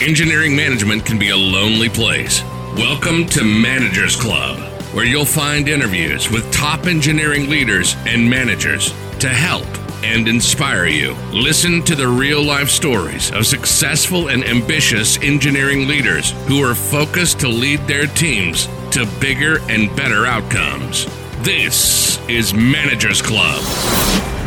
Engineering management can be a lonely place. Welcome to Managers Club, where you'll find interviews with top engineering leaders and managers to help and inspire you. Listen to the real life stories of successful and ambitious engineering leaders who are focused to lead their teams to bigger and better outcomes. This is Managers Club.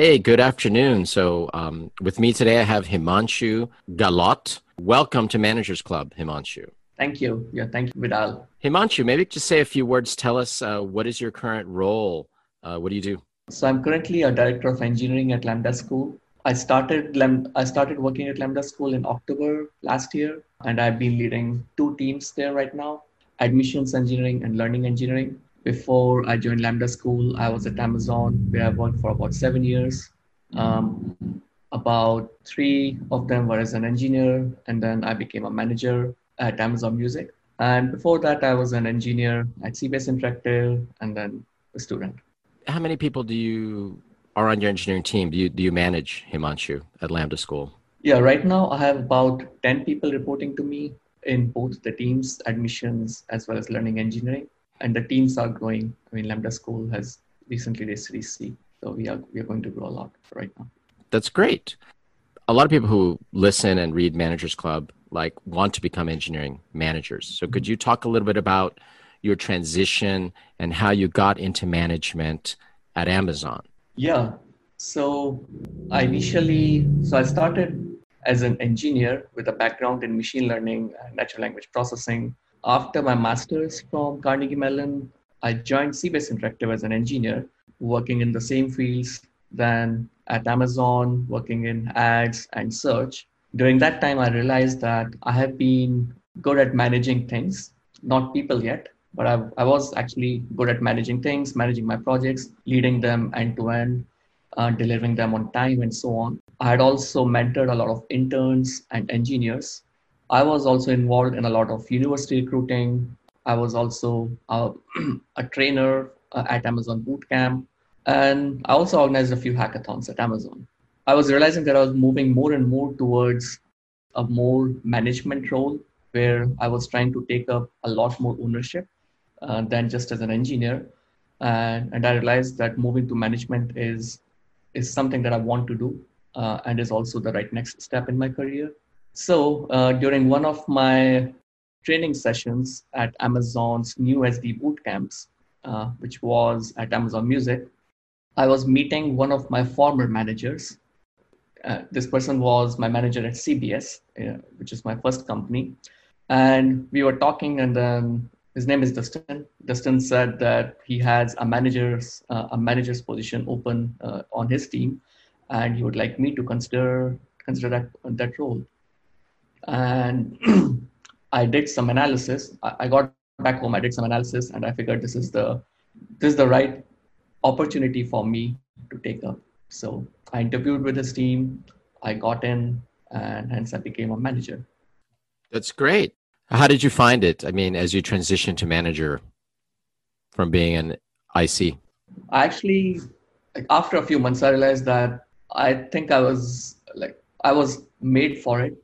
Hey, good afternoon. So, um, with me today, I have Himanshu Gahlot. Welcome to Managers Club, Himanshu. Thank you. Yeah, thank you, Vidal. Himanshu, maybe just say a few words. Tell us uh, what is your current role? Uh, what do you do? So I'm currently a director of engineering at Lambda School. I started I started working at Lambda School in October last year, and I've been leading two teams there right now: admissions engineering and learning engineering. Before I joined Lambda School, I was at Amazon, where I worked for about seven years. Um, about three of them were as an engineer, and then I became a manager at Amazon Music. And before that, I was an engineer at CBS Interactive and then a student. How many people do you are on your engineering team? Do you, do you manage Himanshu at Lambda School? Yeah, right now I have about 10 people reporting to me in both the teams, admissions, as well as learning engineering. And the teams are growing. I mean, Lambda School has recently raised Series C. So we are, we are going to grow a lot right now. That's great. A lot of people who listen and read Managers Club like want to become engineering managers. So could you talk a little bit about your transition and how you got into management at Amazon? Yeah. So I initially so I started as an engineer with a background in machine learning and natural language processing. After my master's from Carnegie Mellon, I joined CBS Interactive as an engineer, working in the same fields then at Amazon, working in ads and search during that time, I realized that I have been good at managing things, not people yet, but I, I was actually good at managing things, managing my projects, leading them end to end, uh, delivering them on time, and so on. I had also mentored a lot of interns and engineers. I was also involved in a lot of university recruiting. I was also a, trainer uh, at Amazon Bootcamp. And I also organized a few hackathons at Amazon. I was realizing that I was moving more and more towards a more management role where I was trying to take up a lot more ownership uh, than just as an engineer. And, and I realized that moving to management is, is something that I want to do uh, and is also the right next step in my career. So uh, during one of my training sessions at Amazon's new SD boot camps, uh, which was at Amazon Music, I was meeting one of my former managers uh, this person was my manager at CBS, uh, which is my first company. And we were talking, and then his name is Dustin. Dustin said that he has a manager's uh, a manager's position open uh, on his team, and he would like me to consider consider that that role. And I did some analysis. I, got back home. I did some analysis, and I figured this is the this is the right opportunity for me to take up. So I interviewed with his team, I got in, and hence I became a manager. That's great. How did you find it? I mean, as you transitioned to manager from being an IC? I actually, like, after a few months, I realized that I think I was like, I was made for it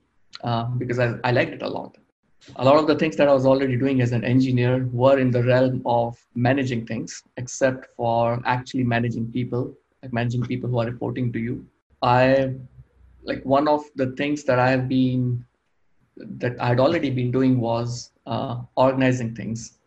uh, because I, I liked it a lot. A lot of the things that I was already doing as an engineer were in the realm of managing things, except for actually managing people like managing people who are reporting to you. I like one of the things that I have been that I had already been doing was uh, organizing things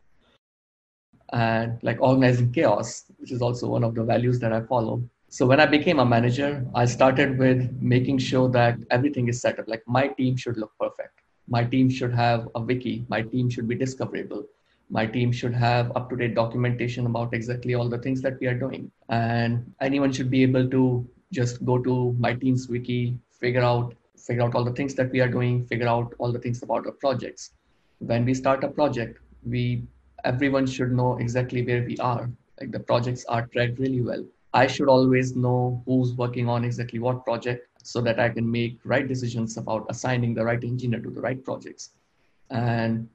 and like organizing chaos, which is also one of the values that I follow. So when I became a manager, I started with making sure that everything is set up. Like my team should look perfect. My team should have a wiki. My team should be discoverable my team should have up to date documentation about exactly all the things that we are doing and anyone should be able to just go to my team's wiki figure out figure out all the things that we are doing figure out all the things about our projects when we start a project we everyone should know exactly where we are like the projects are tracked really well i should always know who's working on exactly what project so that i can make right decisions about assigning the right engineer to the right projects and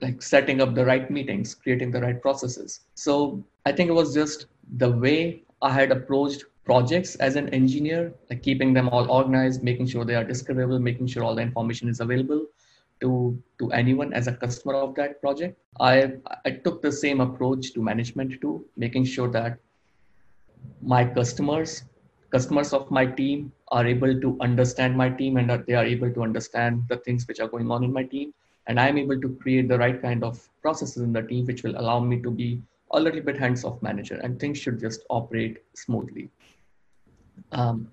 like setting up the right meetings, creating the right processes. So I think it was just the way I had approached projects as an engineer, like keeping them all organized, making sure they are discoverable, making sure all the information is available to, to anyone as a customer of that project. I, I took the same approach to management too, making sure that my customers, customers of my team are able to understand my team and that they are able to understand the things which are going on in my team. And I'm able to create the right kind of processes in the team, which will allow me to be a little bit hands-off manager and things should just operate smoothly. Um,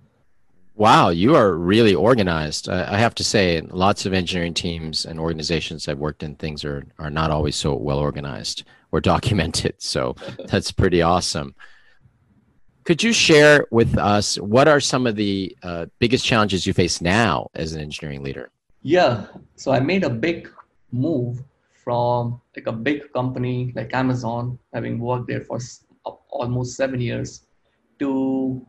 wow, you are really organized. I, I have to say, lots of engineering teams and organizations I've worked in, things are, are not always so well organized or documented. So that's pretty awesome. Could you share with us what are some of the uh, biggest challenges you face now as an engineering leader? Yeah, so I made a big move from like a big company like Amazon, having worked there for almost seven years, to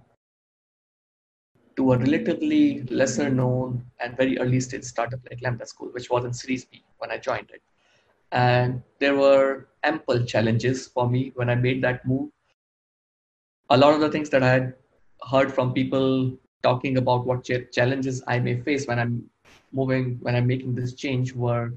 to a relatively lesser known and very early stage startup like Lambda School, which was in Series B when I joined it. And there were ample challenges for me when I made that move a lot of the things that I had heard from people talking about what challenges I may face when I'm moving, when I'm making this change, were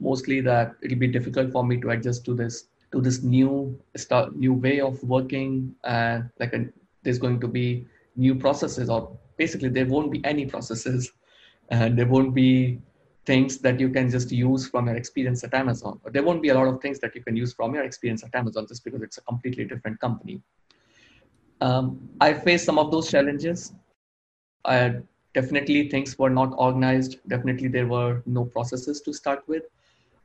mostly that it'll be difficult for me to adjust to this to this new start, new way of working, and like a, there's going to be new processes, or basically there won't be any processes, and there won't be things that you can just use from your experience at Amazon. There won't be a lot of things that you can use from your experience at Amazon just because it's a completely different company. Um, I faced some of those challenges. I definitely things were not organized. Definitely there were no processes to start with.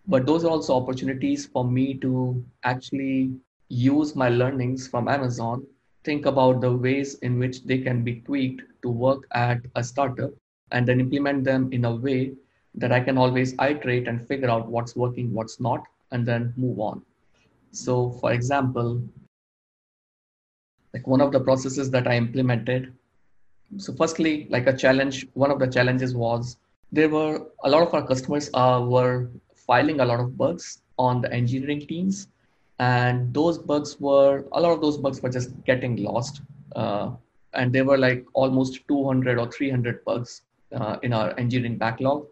But those are also opportunities for me to actually use my learnings from Amazon, think about the ways in which they can be tweaked to work at a startup, and then implement them in a way that I can always iterate and figure out what's working, what's not, and then move on. So, for example, like one of the processes that I implemented. So firstly, like a challenge, one of the challenges was there were a lot of our customers uh, were filing a lot of bugs on the engineering teams. And those bugs were, a lot of those bugs were just getting lost. Uh, and there were like almost 200 or 300 bugs uh, in our engineering backlog.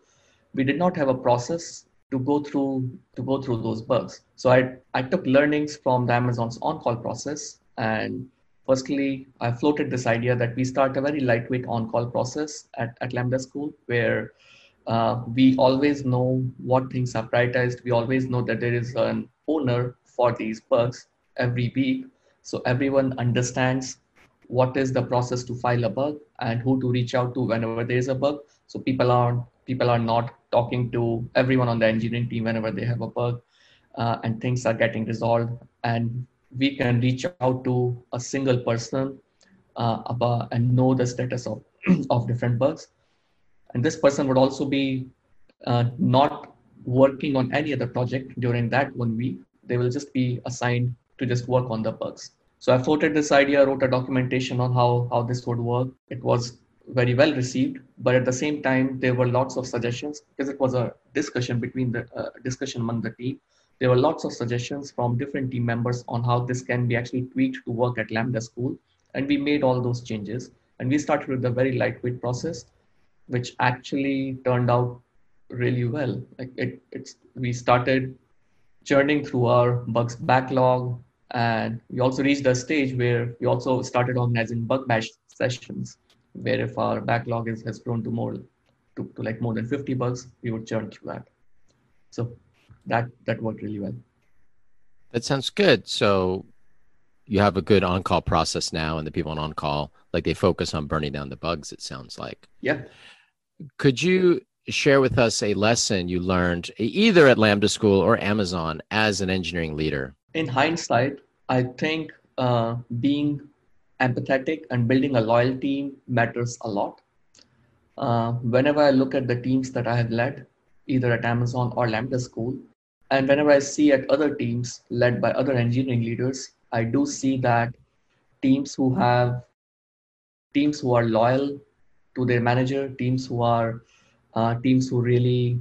We did not have a process to go through to go through those bugs. So I, I took learnings from the Amazon's on-call process and firstly, I floated this idea that we start a very lightweight on-call process at, at Lambda School where uh, we always know what things are prioritized. We always know that there is an owner for these bugs every week. So everyone understands what is the process to file a bug and who to reach out to whenever there is a bug. So people are people are not talking to everyone on the engineering team whenever they have a bug, uh, and things are getting resolved. And we can reach out to a single person uh, about, and know the status of, of different bugs. And this person would also be uh, not working on any other project during that one week. They will just be assigned to just work on the bugs. So I floated this idea, wrote a documentation on how, how this would work. It was very well received, but at the same time, there were lots of suggestions because it was a discussion between the uh, discussion among the team there were lots of suggestions from different team members on how this can be actually tweaked to work at Lambda School. And we made all those changes. And we started with a very lightweight process, which actually turned out really well. Like it, it's, we started churning through our bugs backlog. And we also reached a stage where we also started organizing bug bash sessions, where if our backlog is, has grown to more, to, to like more than 50 bugs, we would churn through that. So that that worked really well. That sounds good. So you have a good on-call process now, and the people on on-call like they focus on burning down the bugs. It sounds like. Yeah. Could you share with us a lesson you learned either at Lambda School or Amazon as an engineering leader? In hindsight, I think uh, being empathetic and building a loyal team matters a lot. Uh, whenever I look at the teams that I have led, either at Amazon or Lambda School, and whenever I see at other teams led by other engineering leaders, I do see that teams who have teams who are loyal to their manager, teams who are uh, teams who really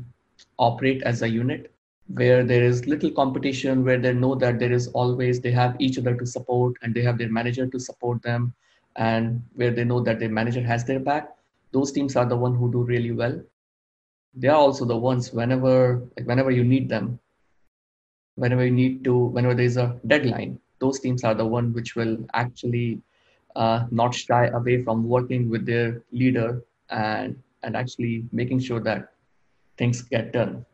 operate as a unit, where there is little competition, where they know that there is always they have each other to support and they have their manager to support them, and where they know that their manager has their back, those teams are the one who do really well. They are also the ones whenever like whenever you need them, whenever you need to, whenever there's a deadline, those teams are the one which will actually uh, not shy away from working with their leader and and actually making sure that things get done.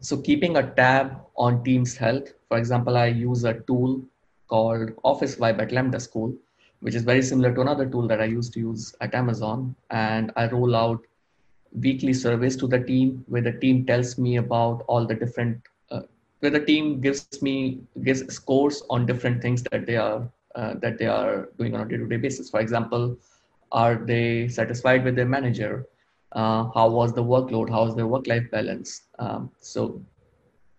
So keeping a tab on team's health. For example, I use a tool called Officevibe at Lambda School, which is very similar to another tool that I used to use at Amazon. And I roll out weekly surveys to the team where the team tells me about all the different, uh, where the team gives me gives scores on different things that they are uh, that they are doing on a day-to-day basis. For example, are they satisfied with their manager? Uh, how was the workload? How was their work-life balance? Um, so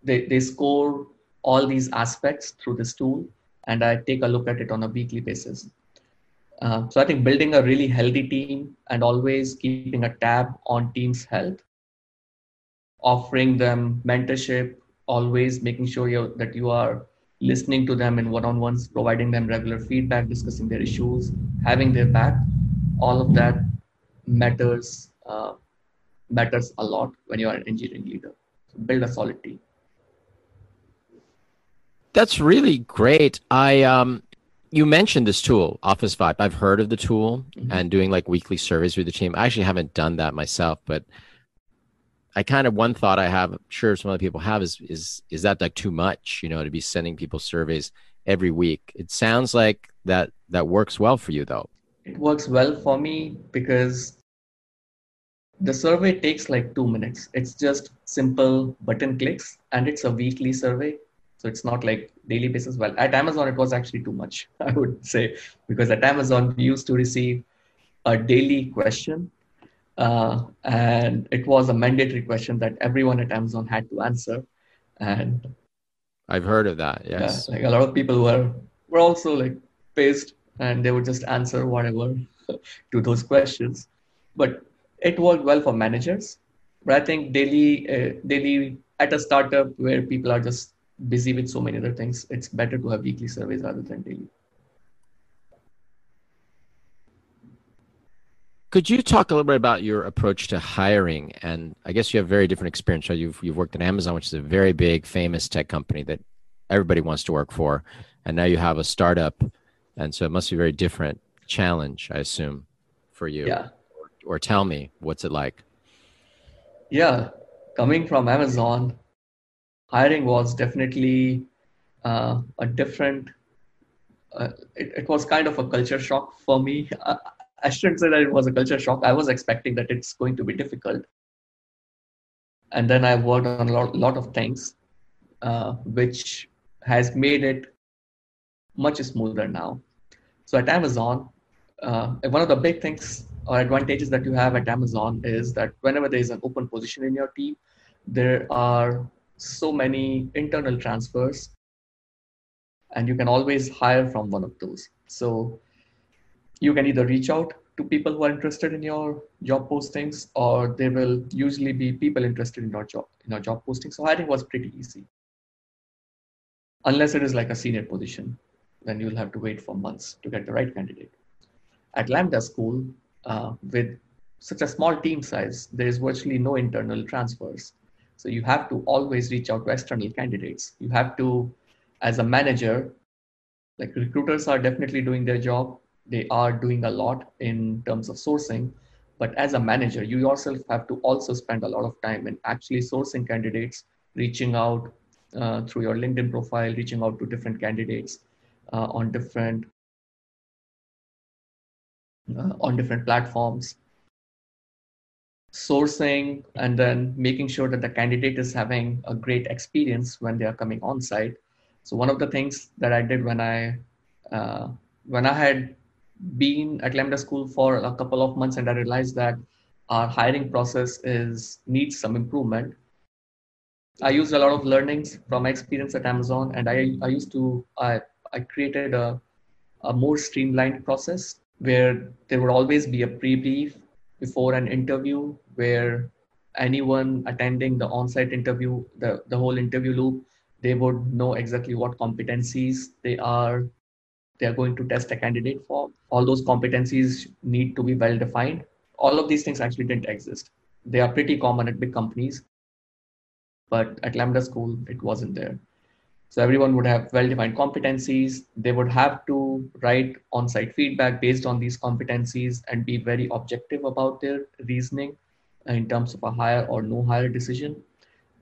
they, they score all these aspects through this tool and I take a look at it on a weekly basis. Uh, so I think building a really healthy team and always keeping a tab on team's health, offering them mentorship, always making sure you that you are listening to them in one-on-ones, providing them regular feedback, discussing their issues, having their back, all of that matters uh, matters a lot when you are an engineering leader. So build a solid team. That's really great. I um, you mentioned this tool, Officevibe. I've heard of the tool mm-hmm. and doing like weekly surveys with the team. I actually haven't done that myself, but I kind of one thought I have, I'm sure some other people have, is is is that like too much? You know, to be sending people surveys every week. It sounds like that that works well for you, though. It works well for me because the survey takes like two minutes. It's just simple button clicks, and it's a weekly survey so it's not like daily basis. Well, at Amazon, it was actually too much, I would say, because at Amazon, we used to receive a daily question. Uh, and it was a mandatory question that everyone at Amazon had to answer. And I've heard of that. Yes. Yeah, like a lot of people were, were also like paced and they would just answer whatever to those questions. But it worked well for managers. But I think daily, uh, daily at a startup where people are just busy with so many other things, it's better to have weekly surveys rather than daily. Could you talk a little bit about your approach to hiring? And I guess you have very different experience. So you've you've worked at Amazon, which is a very big, famous tech company that everybody wants to work for, and now you have a startup, and so it must be a very different challenge, I assume, for you. Yeah. Or, or tell me, what's it like? Yeah, coming from Amazon, hiring was definitely uh, a different uh, it, it, was kind of a culture shock for me. I, I shouldn't say that it was a culture shock. I was expecting that it's going to be difficult. And then i worked on a lot, lot of things uh, which has made it much smoother now. So at amazon uh, one of the big things or advantages that you have at amazon is that whenever there is an open position in your team there are so many internal transfers and you can always hire from one of those. So you can either reach out to people who are interested in your job postings or there will usually be people interested in your job in your job posting so hiring was pretty easy. Unless it is like a senior position then you'll have to wait for months to get the right candidate. At lambda school uh, with such a small team size there is virtually no internal transfers so you have to always reach out to external candidates. You have to, as a manager, like recruiters are definitely doing their job. They are doing a lot in terms of sourcing. But as a manager, you yourself have to also spend a lot of time in actually sourcing candidates, reaching out uh, through your LinkedIn profile, reaching out to different candidates uh, on different uh, on different platforms sourcing and then making sure that the candidate is having a great experience when they are coming on site. So one of the things that i did when i uh, when i had been at lambda school for a couple of months and i realized that our hiring process is needs some improvement i used a lot of learnings from my experience at amazon and i, I used to i, I created a, a more streamlined process where there would always be a pre-brief before an interview where anyone attending the on-site interview, the, the whole interview loop, they would know exactly what competencies they are they are going to test a candidate for. All those competencies need to be well defined. All of these things actually didn't exist. They are pretty common at big companies, but at Lambda School, it wasn't there. So everyone would have well-defined competencies. They would have to write on-site feedback based on these competencies and be very objective about their reasoning in terms of a hire or no hire decision.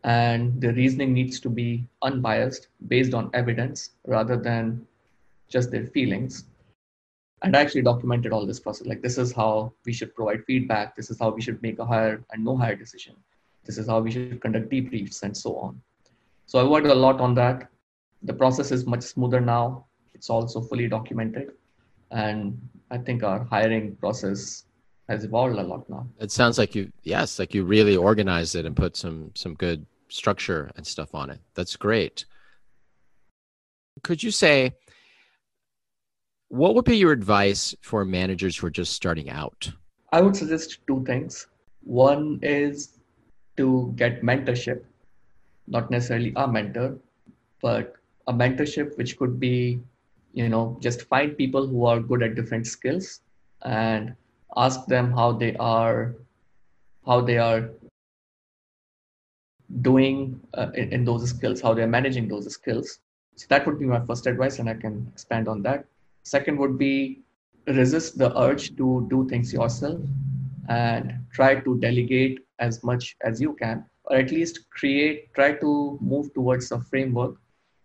And the reasoning needs to be unbiased based on evidence rather than just their feelings. And I actually documented all this process. Like this is how we should provide feedback. This is how we should make a hire and no hire decision. This is how we should conduct debriefs and so on. So I worked a lot on that the process is much smoother now. It's also fully documented. And I think our hiring process has evolved a lot now. It sounds like you, yes, like you really organized it and put some some good structure and stuff on it. That's great. Could you say what would be your advice for managers who are just starting out? I would suggest two things. One is to get mentorship, not necessarily a mentor, but a mentorship which could be you know just find people who are good at different skills and ask them how they are how they are doing uh, in, in those skills how they're managing those skills. So that would be my first advice and i can expand on that. Second would be resist the urge to do things yourself and try to delegate as much as you can or at least create try to move towards a framework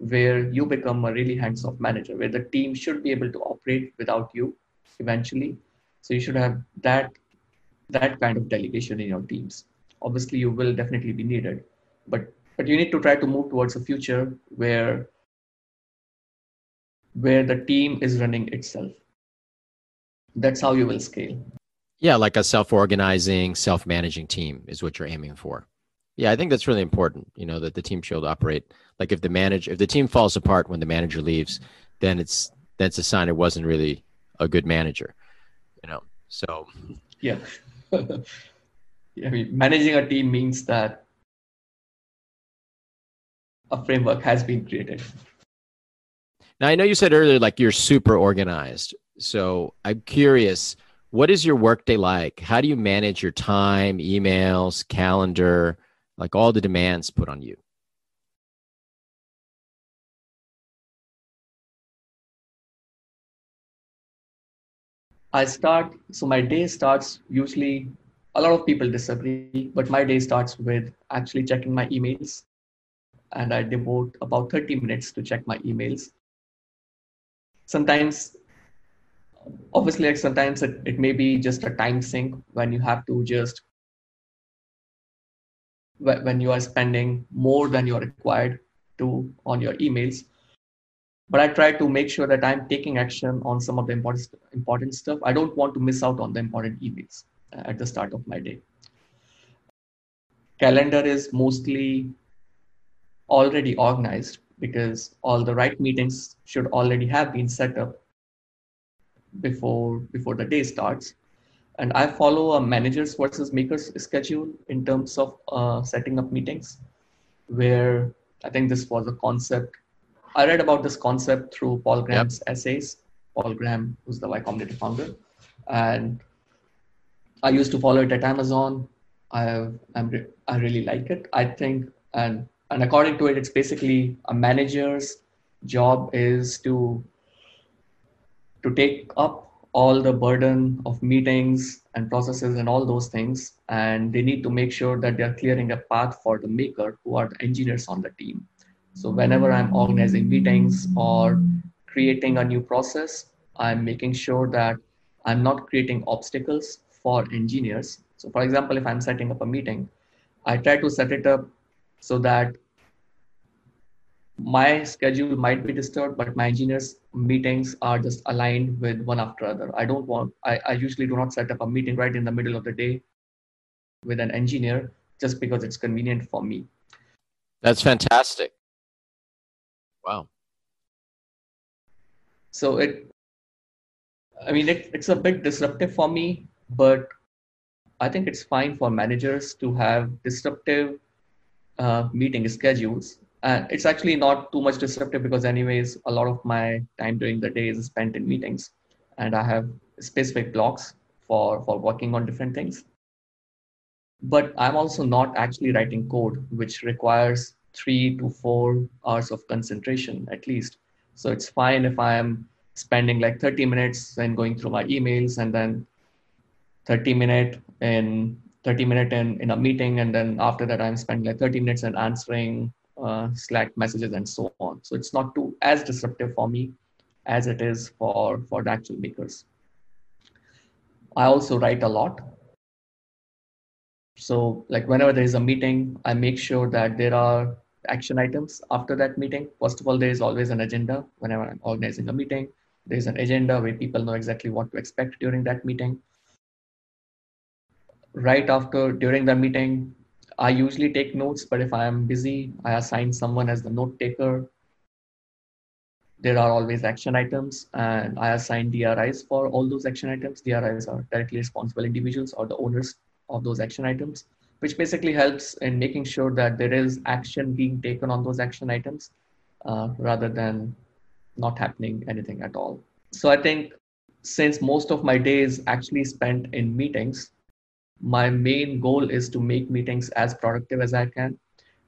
where you become a really hands-off manager, where the team should be able to operate without you eventually. So you should have that that kind of delegation in your teams. Obviously, you will definitely be needed, but but you need to try to move towards a future where where the team is running itself. That's how you will scale. Yeah, like a self-organizing, self-managing team is what you're aiming for. Yeah, I think that's really important. You know that the team should operate like if the manager if the team falls apart when the manager leaves, then it's that's a sign it wasn't really a good manager. You know, so yeah. yeah I mean, managing a team means that a framework has been created. Now I know you said earlier like you're super organized. So I'm curious, what is your workday like? How do you manage your time, emails, calendar? Like all the demands put on you? I start, so my day starts usually, a lot of people disagree, but my day starts with actually checking my emails. And I devote about 30 minutes to check my emails. Sometimes, obviously, like sometimes it, it may be just a time sink when you have to just when you are spending more than you're required to on your emails. But i try to make sure that i'm taking action on some of the important important stuff. I don't want to miss out on the important emails uh, at the start of my day. Calendar is mostly already organized because all the right meetings should already have been set up before before the day starts and I follow a managers versus makers schedule in terms of uh, setting up meetings, where I think this was a concept. I read about this concept through Paul Graham's yep. essays. Paul Graham, who's the Y Combinator founder, and I used to follow it at Amazon. I I'm re- I really like it. I think and and according to it, it's basically a manager's job is to to take up all the burden of meetings and processes and all those things. And they need to make sure that they're clearing a path for the maker who are the engineers on the team. So whenever I'm organizing meetings or creating a new process, I'm making sure that I'm not creating obstacles for engineers. So for example, if I'm setting up a meeting, I try to set it up so that my schedule might be disturbed, but my engineers meetings are just aligned with one after other. I don't want, I, I usually do not set up a meeting right in the middle of the day with an engineer just because it's convenient for me. That's fantastic. Wow. So it, I mean, it, it's a bit disruptive for me, but I think it's fine for managers to have disruptive uh, meeting schedules and it's actually not too much disruptive because anyways a lot of my time during the day is spent in meetings. And i have specific blocks for for working on different things. But i'm also not actually writing code which requires 3 to 4 hours of concentration at least. So it's fine if i am spending like 30 minutes and going through my emails and then 30 minute in 30 minute in, in a meeting and then after that i'm spending like 30 minutes and answering uh, slack messages and so on. So it's not too as disruptive for me as it is for for the actual makers. I also write a lot. So like whenever there is a meeting i make sure that there are action items after that meeting. First of all there is always an agenda whenever i'm organizing a meeting. There's an agenda where people know exactly what to expect during that meeting. Right after during the meeting i usually take notes but if i am busy i assign someone as the note taker. There are always action items and i assign DRIs for all those action items. DRIs are directly responsible individuals or the owners of those action items which basically helps in making sure that there is action being taken on those action items uh, rather than not happening anything at all. So i think since most of my day is actually spent in meetings my main goal is to make meetings as productive as I can,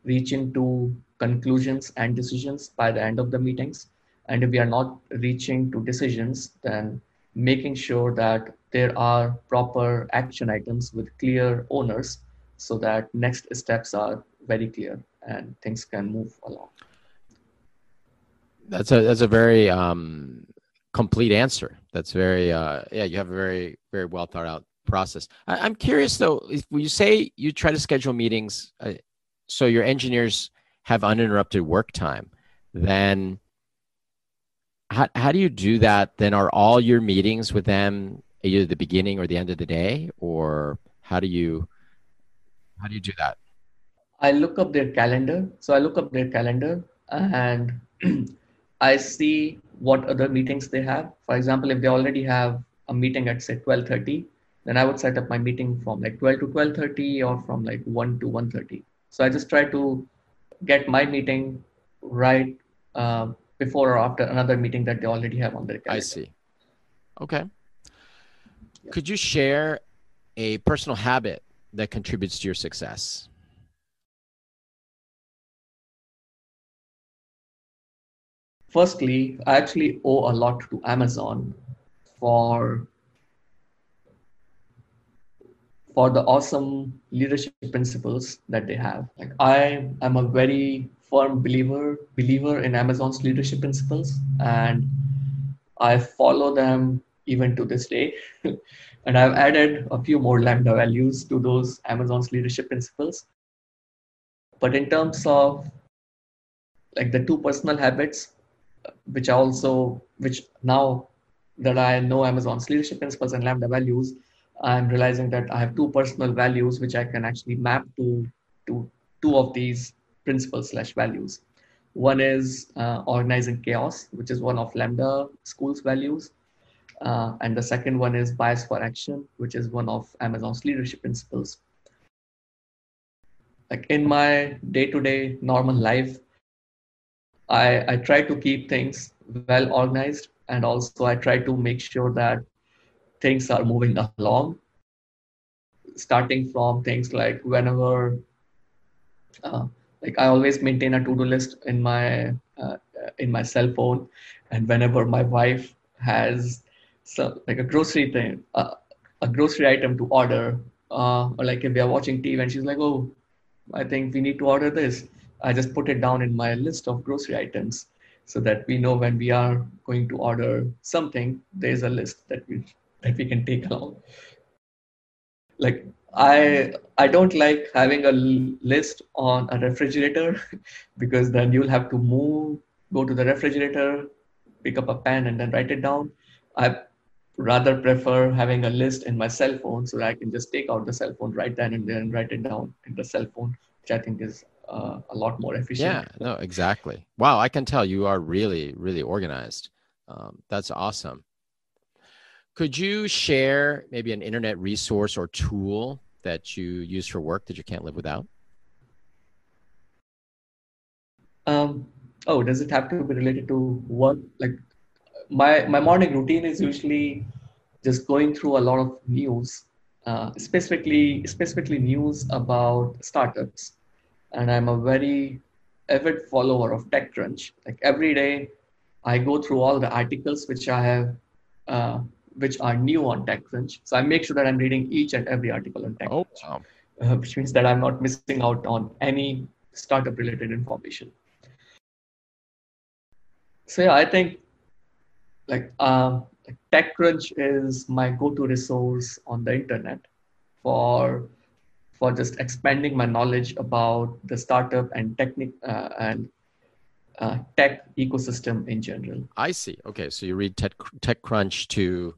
reaching to conclusions and decisions by the end of the meetings. And if we are not reaching to decisions, then making sure that there are proper action items with clear owners so that next steps are very clear and things can move along. That's a that's a very um, complete answer. That's very uh, yeah. You have a very very well thought out process. I, am curious though, if you say you try to schedule meetings uh, so your engineers have uninterrupted work time, then how, how do you do that? Then are all your meetings with them either the beginning or the end of the day, or how do you how do you do that? I look up their calendar. So I look up their calendar and I see what other meetings they have. For example, if they already have a meeting at say 12:30, then i would set up my meeting from like 12 to 12.30 or from like 1 to 1.30 so i just try to get my meeting right uh, before or after another meeting that they already have on their calendar. i see okay yeah. could you share a personal habit that contributes to your success firstly i actually owe a lot to amazon for for the awesome leadership principles that they have. Like I am a very firm believer believer in Amazon's leadership principles, and I follow them even to this day. and I've added a few more lambda values to those Amazon's leadership principles. But in terms of like the two personal habits, which I also which now that I know Amazon's leadership principles and lambda values, I'm realizing that I have two personal values which I can actually map to to two of these principles slash values. One is uh, organizing chaos, which is one of Lambda School's values. Uh, and the second one is bias for action, which is one of Amazon's leadership principles. Like in my day-to-day normal life, I, I try to keep things well organized and also I try to make sure that things are moving along starting from things like whenever uh, like i always maintain a to-do list in my uh, in my cell phone and whenever my wife has like a grocery thing uh, a grocery item to order uh, or like if we are watching tv and she's like oh i think we need to order this i just put it down in my list of grocery items so that we know when we are going to order something there's a list that we that we can take along. Like i i don't like having a list on a refrigerator because then you'll have to move go to the refrigerator pick up a pen and then write it down. I rather prefer having a list in my cell phone so that i can just take out the cell phone right then and then write it down in the cell phone which i think is uh, a lot more efficient. Yeah no exactly. Wow i can tell you are really really organized. Um, that's awesome could you share maybe an internet resource or tool that you use for work that you can't live without? Um, oh, does it have to be related to work? Like my my morning routine is usually just going through a lot of news, uh, specifically specifically news about startups, and I'm a very avid follower of TechCrunch. Like every day, I go through all the articles which I have, uh, which are new on TechCrunch. So I make sure that I'm reading each and every article on TechCrunch, oh, wow. uh, which means that I'm not missing out on any startup related information. So yeah, I think like um, TechCrunch is my go-to resource on the internet for for just expanding my knowledge about the startup and technique uh, and uh, tech ecosystem in general. I see. Okay, so you read Tech, TechCrunch to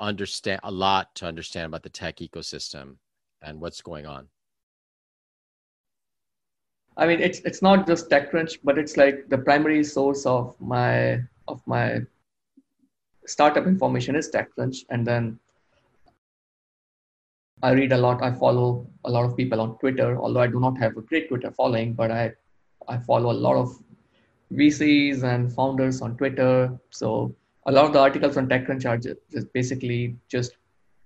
understand a lot to understand about the tech ecosystem and what's going on. I mean, it's it's not just TechCrunch, but it's like the primary source of my of my startup information is TechCrunch, and then I read a lot. I follow a lot of people on Twitter, although I do not have a great Twitter following, but I I follow a lot of VCs and founders on Twitter. So a lot of the articles on TechCrunch are just basically just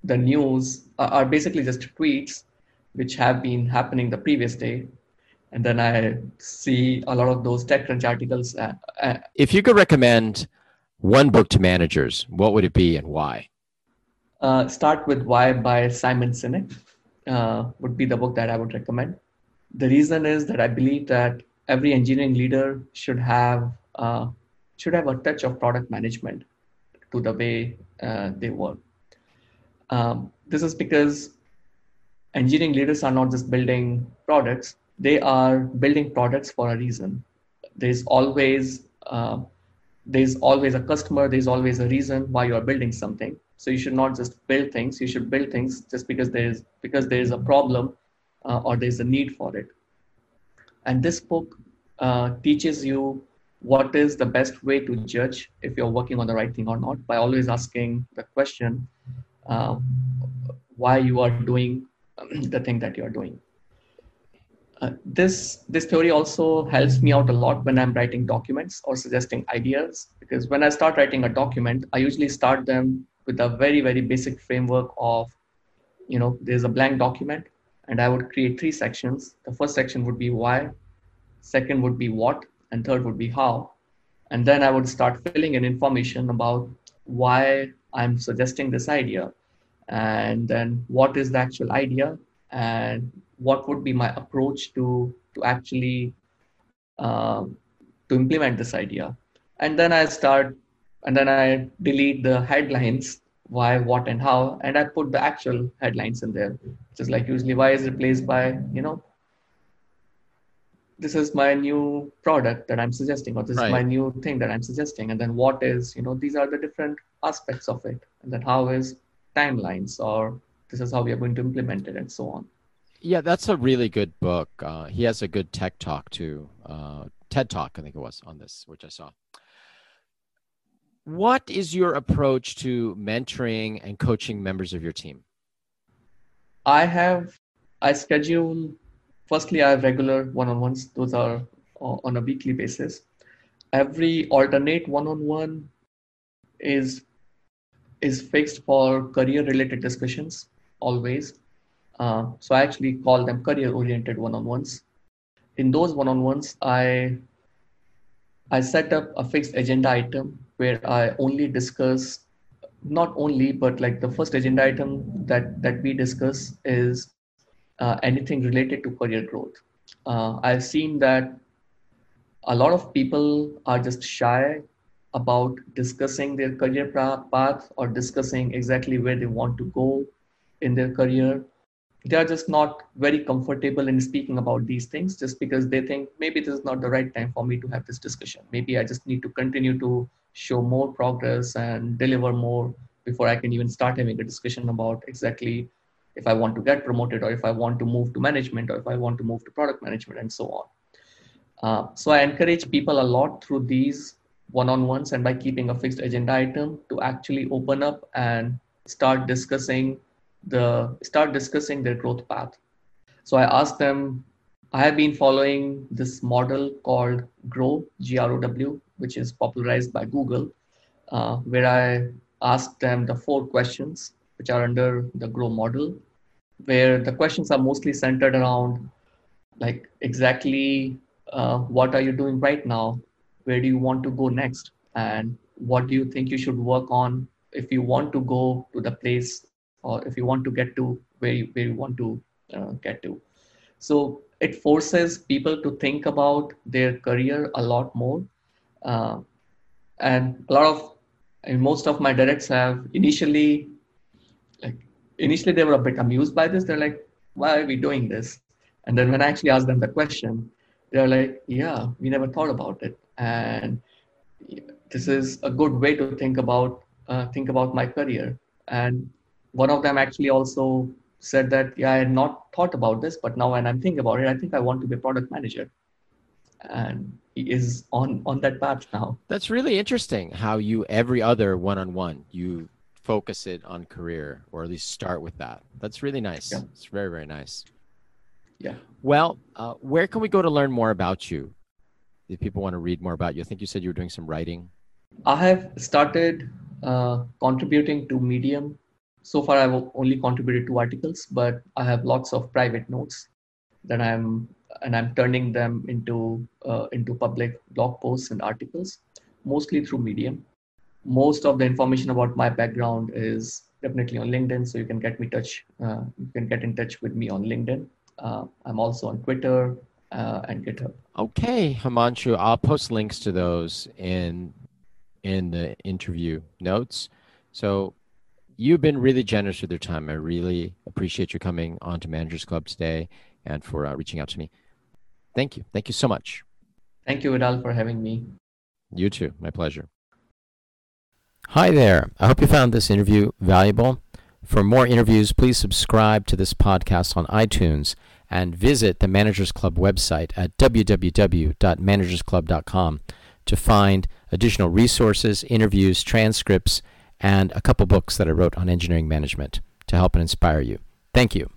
the news are basically just tweets which have been happening the previous day and then I see a lot of those TechCrunch articles. Uh, uh, if you could recommend one book to managers, what would it be and why? Uh, Start with Why by Simon Sinek uh, would be the book that I would recommend. The reason is that I believe that every engineering leader should have uh, should have a touch of product management to the way uh, they work. Um, this is because engineering leaders are not just building products; they are building products for a reason. There's always uh, there's always a customer. There's always a reason why you are building something. So you should not just build things. You should build things just because there's because there is a problem uh, or there's a need for it. And this book uh, teaches you what is the best way to judge if you're working on the right thing or not by always asking the question uh, why you are doing the thing that you're doing. Uh, this this theory also helps me out a lot when I'm writing documents or suggesting ideas because when I start writing a document, I usually start them with a very very basic framework of, you know, there's a blank document, and I would create three sections. The first section would be why, second would be what, and third would be how, and then I would start filling in information about why I'm suggesting this idea, and then what is the actual idea, and what would be my approach to to actually uh, to implement this idea and then i start and then i delete the headlines why what and how and i put the actual headlines in there just like usually why is replaced by you know this is my new product that i'm suggesting or this right. is my new thing that i'm suggesting and then what is you know these are the different aspects of it and then how is timelines or this is how we are going to implement it and so on yeah, that's a really good book. Uh, he has a good tech talk too. Uh, TED Talk, I think it was on this, which I saw. What is your approach to mentoring and coaching members of your team? I have, I schedule, firstly, I have regular one on ones. Those are uh, on a weekly basis. Every alternate one on one is is fixed for career related discussions always uh, so I actually call them career-oriented one-on-ones. In those one-on-ones, I I set up a fixed agenda item where I only discuss not only but like the first agenda item that that we discuss is uh, anything related to career growth. Uh, I've seen that a lot of people are just shy about discussing their career path or discussing exactly where they want to go in their career they are just not very comfortable in speaking about these things just because they think maybe this is not the right time for me to have this discussion maybe i just need to continue to show more progress and deliver more before i can even start having a discussion about exactly if i want to get promoted or if i want to move to management or if i want to move to product management and so on uh, so i encourage people a lot through these one-on-ones and by keeping a fixed agenda item to actually open up and start discussing the start discussing their growth path. So I asked them I have been following this model called Grow, G R O W, which is popularized by Google, uh, where I asked them the four questions which are under the Grow model, where the questions are mostly centered around like exactly uh, what are you doing right now? Where do you want to go next? And what do you think you should work on if you want to go to the place or if you want to get to where you, where you want to uh, get to? So it forces people to think about their career a lot more. Uh, and a lot of, and most of my directs have initially, like, initially they were a bit amused by this. They're like, why are we doing this? And then when I actually asked them the question, they're like, yeah, we never thought about it. And this is a good way to think about uh, think about my career. And one of them actually also said that, yeah, I had not thought about this, but now when I'm thinking about it, I think I want to be a product manager. And is on on that path now. That's really interesting how you every other one-on-one you focus it on career or at least start with that. That's really nice. Yeah. It's very very nice. Yeah. Well, uh, where can we go to learn more about you? If people want to read more about you, I think you said you were doing some writing. I have started uh, contributing to Medium. So far, I've only contributed two articles, but I have lots of private notes that I'm and I'm turning them into uh, into public blog posts and articles, mostly through Medium. Most of the information about my background is definitely on LinkedIn, so you can get me touch. Uh, you can get in touch with me on LinkedIn. Uh, I'm also on Twitter uh, and GitHub. Okay, Himanshu, I'll post links to those in in the interview notes. So you've been really generous with your time. I really appreciate you coming on to Managers Club today and for uh, reaching out to me. Thank you. Thank you so much. Thank you, Vidal, for having me. You too. My pleasure. Hi there. I hope you found this interview valuable. For more interviews, please subscribe to this podcast on iTunes and visit the Managers Club website at www.managersclub.com to find additional resources, interviews, transcripts, and a couple books that I wrote on engineering management to help and inspire you. Thank you.